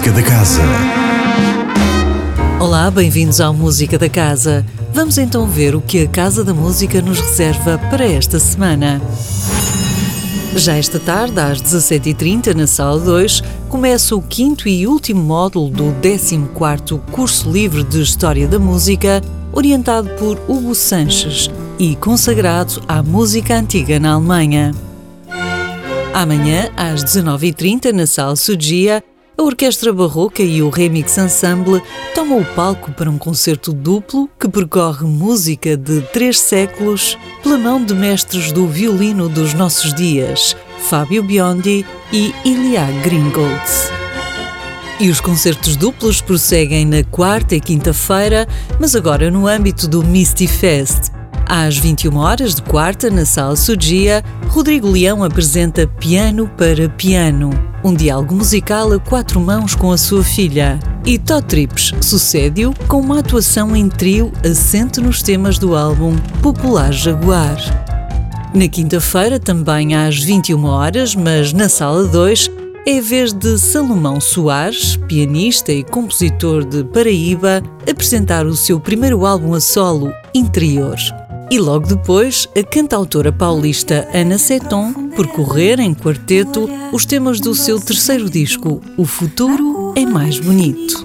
Música da Casa. Olá, bem-vindos ao Música da Casa. Vamos então ver o que a Casa da Música nos reserva para esta semana. Já esta tarde, às 17h30, na Sala 2, começa o quinto e último módulo do 14º Curso Livre de História da Música, orientado por Hugo Sanches e consagrado à música antiga na Alemanha. Amanhã, às 19h30, na Sala Sugia, a Orquestra Barroca e o Remix Ensemble tomam o palco para um concerto duplo que percorre música de três séculos pela mão de mestres do violino dos nossos dias, Fábio Biondi e Ilya Gringolds. E os concertos duplos prosseguem na quarta e quinta-feira, mas agora no âmbito do Misty Fest, às 21 horas de quarta, na Sala Sugia, Rodrigo Leão apresenta Piano para Piano, um diálogo musical a quatro mãos com a sua filha. E Todd Trips sucede-o com uma atuação em trio assente nos temas do álbum Popular Jaguar. Na quinta-feira, também às 21 horas, mas na Sala 2, é vez de Salomão Soares, pianista e compositor de Paraíba, apresentar o seu primeiro álbum a solo, Interior. E logo depois, a cantautora paulista Ana Seton percorrer em quarteto os temas do seu terceiro disco, O Futuro é Mais Bonito.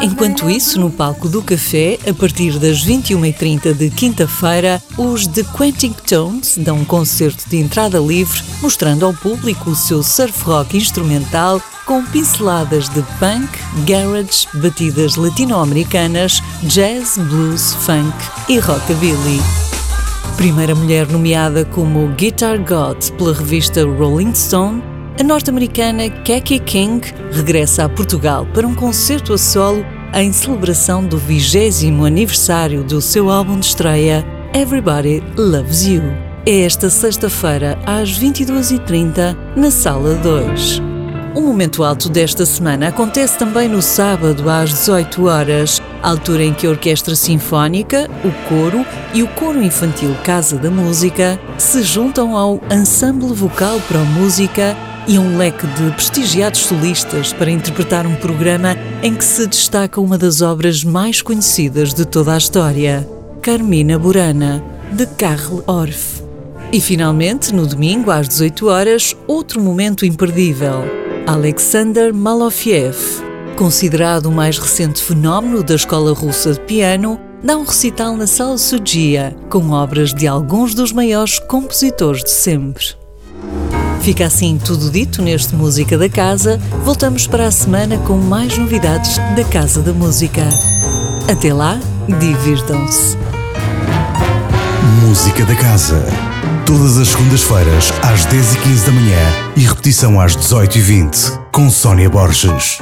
Enquanto isso, no palco do café, a partir das 21h30 de quinta-feira, os The Quantic Tones dão um concerto de entrada livre, mostrando ao público o seu surf rock instrumental com pinceladas de punk, garage, batidas latino-americanas, jazz, blues, funk e rockabilly. Primeira mulher nomeada como Guitar God pela revista Rolling Stone, a norte-americana Kaki King regressa a Portugal para um concerto a solo em celebração do 20 aniversário do seu álbum de estreia Everybody Loves You. É esta sexta-feira às 22h30 na Sala 2. O momento alto desta semana acontece também no sábado às 18 horas, altura em que a Orquestra Sinfónica, o Coro e o Coro Infantil Casa da Música se juntam ao Ensemble Vocal Pro Música e um leque de prestigiados solistas para interpretar um programa em que se destaca uma das obras mais conhecidas de toda a história, Carmina Burana, de Karl Orff. E finalmente, no domingo às 18 horas, outro momento imperdível Alexander Malofiev, considerado o mais recente fenómeno da escola russa de piano, dá um recital na Sala Sugia com obras de alguns dos maiores compositores de sempre. Fica assim tudo dito neste Música da Casa. Voltamos para a semana com mais novidades da Casa da Música. Até lá, divirtam-se. Música da Casa. Todas as segundas-feiras, às 10h15 da manhã e repetição às 18h20, com Sónia Borges.